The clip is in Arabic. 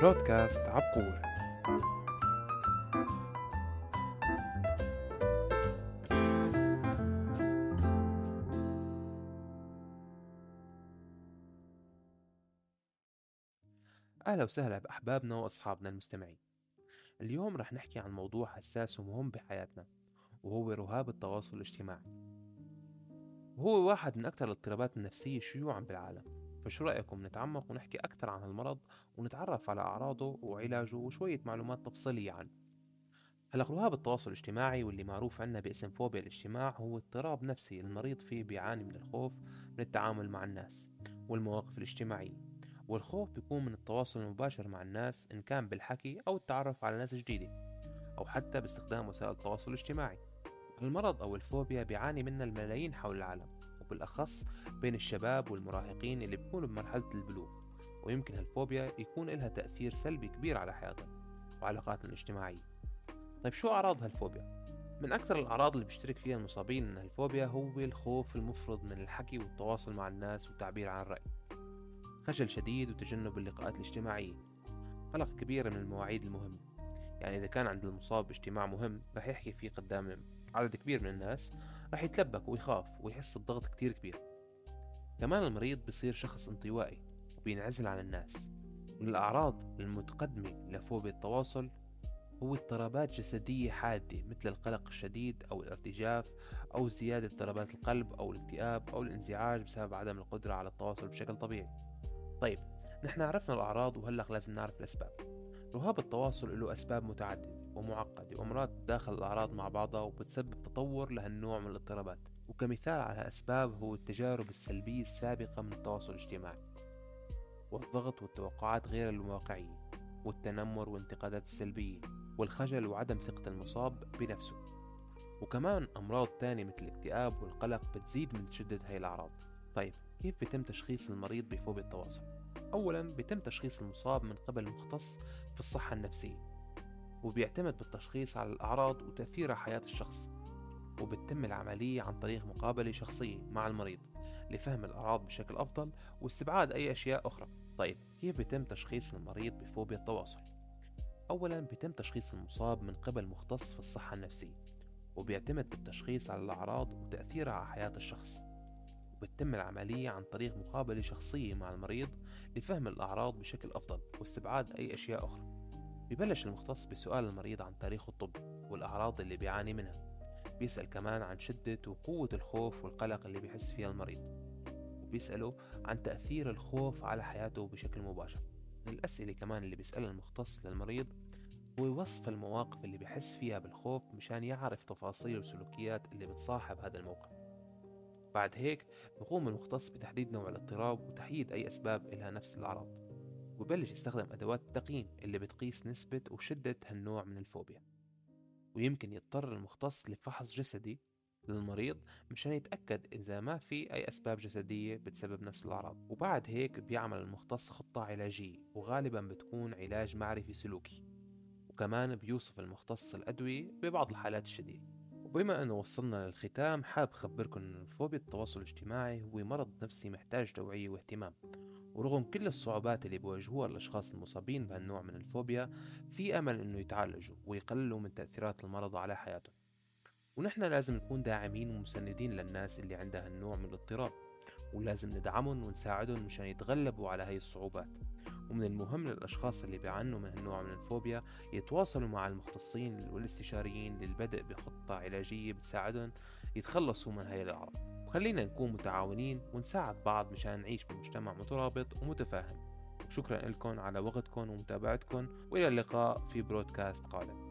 برودكاست عبقور. أهلا وسهلا بأحبابنا وأصحابنا المستمعين. اليوم رح نحكي عن موضوع حساس ومهم بحياتنا وهو رهاب التواصل الاجتماعي. وهو واحد من أكثر الاضطرابات النفسية شيوعا بالعالم. فشو رأيكم نتعمق ونحكي أكثر عن هالمرض ونتعرف على أعراضه وعلاجه وشوية معلومات تفصيلية عنه؟ هلا رهاب التواصل الاجتماعي واللي معروف عنا باسم فوبيا الاجتماع هو اضطراب نفسي المريض فيه بيعاني من الخوف من التعامل مع الناس والمواقف الاجتماعية والخوف بيكون من التواصل المباشر مع الناس إن كان بالحكي أو التعرف على ناس جديدة أو حتى باستخدام وسائل التواصل الاجتماعي. المرض أو الفوبيا بيعاني منها الملايين حول العالم. وبالأخص بين الشباب والمراهقين اللي بيكونوا بمرحلة البلوغ ويمكن هالفوبيا يكون لها تأثير سلبي كبير على حياتهم وعلاقاتهم الاجتماعية. طيب شو أعراض هالفوبيا؟ من أكثر الأعراض اللي بيشترك فيها المصابين من هالفوبيا هو الخوف المفرط من الحكي والتواصل مع الناس والتعبير عن الرأي. خجل شديد وتجنب اللقاءات الاجتماعية. قلق كبير من المواعيد المهمة. يعني إذا كان عند المصاب اجتماع مهم رح يحكي فيه قدام عدد كبير من الناس رح يتلبك ويخاف ويحس بضغط كتير كبير. كمان المريض بصير شخص انطوائي وبينعزل عن الناس. من الأعراض المتقدمة لفوبيا التواصل هو اضطرابات جسدية حادة مثل القلق الشديد أو الارتجاف أو زيادة ضربات القلب أو الاكتئاب أو الانزعاج بسبب عدم القدرة على التواصل بشكل طبيعي. طيب نحن عرفنا الأعراض وهلأ لازم نعرف الأسباب. رهاب التواصل له أسباب متعددة. ومعقدة وأمراض داخل الأعراض مع بعضها وبتسبب تطور لهالنوع من الاضطرابات. وكمثال على الأسباب هو التجارب السلبية السابقة من التواصل الاجتماعي والضغط والتوقعات غير الواقعية والتنمر والانتقادات السلبية والخجل وعدم ثقة المصاب بنفسه. وكمان أمراض تانية مثل الاكتئاب والقلق بتزيد من شدة هاي الأعراض. طيب كيف بيتم تشخيص المريض بفوبيا التواصل؟ أولا بيتم تشخيص المصاب من قبل مختص في الصحة النفسية. وبيعتمد بالتشخيص على الأعراض وتأثيرها على حياة الشخص وبتتم العملية عن طريق مقابلة شخصية مع المريض لفهم الأعراض بشكل أفضل واستبعاد أي أشياء أخرى. طيب كيف بيتم تشخيص المريض بفوبيا التواصل؟ أولا بيتم تشخيص المصاب من قبل مختص في الصحة النفسية وبيعتمد بالتشخيص على الأعراض وتأثيرها على حياة الشخص. وبتتم العملية عن طريق مقابلة شخصية مع المريض لفهم الأعراض بشكل أفضل واستبعاد أي أشياء أخرى. ببلش المختص بسؤال المريض عن تاريخه الطبي والأعراض اللي بيعاني منها. بيسأل كمان عن شدة وقوة الخوف والقلق اللي بيحس فيها المريض. وبيسأله عن تأثير الخوف على حياته بشكل مباشر. من الأسئلة كمان اللي بيسألها المختص للمريض هو وصف المواقف اللي بيحس فيها بالخوف مشان يعرف تفاصيل والسلوكيات اللي بتصاحب هذا الموقف. بعد هيك بقوم المختص بتحديد نوع الاضطراب وتحديد أي أسباب إلها نفس الأعراض. وبلش يستخدم أدوات التقييم اللي بتقيس نسبة وشدة هالنوع من الفوبيا. ويمكن يضطر المختص لفحص جسدي للمريض مشان يتأكد إذا ما في أي أسباب جسدية بتسبب نفس الأعراض. وبعد هيك بيعمل المختص خطة علاجية وغالبا بتكون علاج معرفي سلوكي. وكمان بيوصف المختص الأدوية ببعض الحالات الشديدة. وبما أنه وصلنا للختام حاب أخبركم أن فوبيا التواصل الاجتماعي هو مرض نفسي محتاج توعية واهتمام. ورغم كل الصعوبات اللي بيواجهوها الأشخاص المصابين بهالنوع من الفوبيا في أمل أنه يتعالجوا ويقللوا من تأثيرات المرض على حياتهم. ونحن لازم نكون داعمين ومسندين للناس اللي عندها هالنوع من الاضطراب. ولازم ندعمهم ونساعدهم مشان يتغلبوا على هاي الصعوبات. ومن المهم للأشخاص اللي بيعانوا من هالنوع من الفوبيا يتواصلوا مع المختصين والاستشاريين للبدء بخطة علاجية بتساعدهم يتخلصوا من هاي الأعراض. وخلينا نكون متعاونين ونساعد بعض مشان نعيش بمجتمع مترابط ومتفاهم. شكرا لكم على وقتكم ومتابعتكم وإلى اللقاء في برودكاست قادم.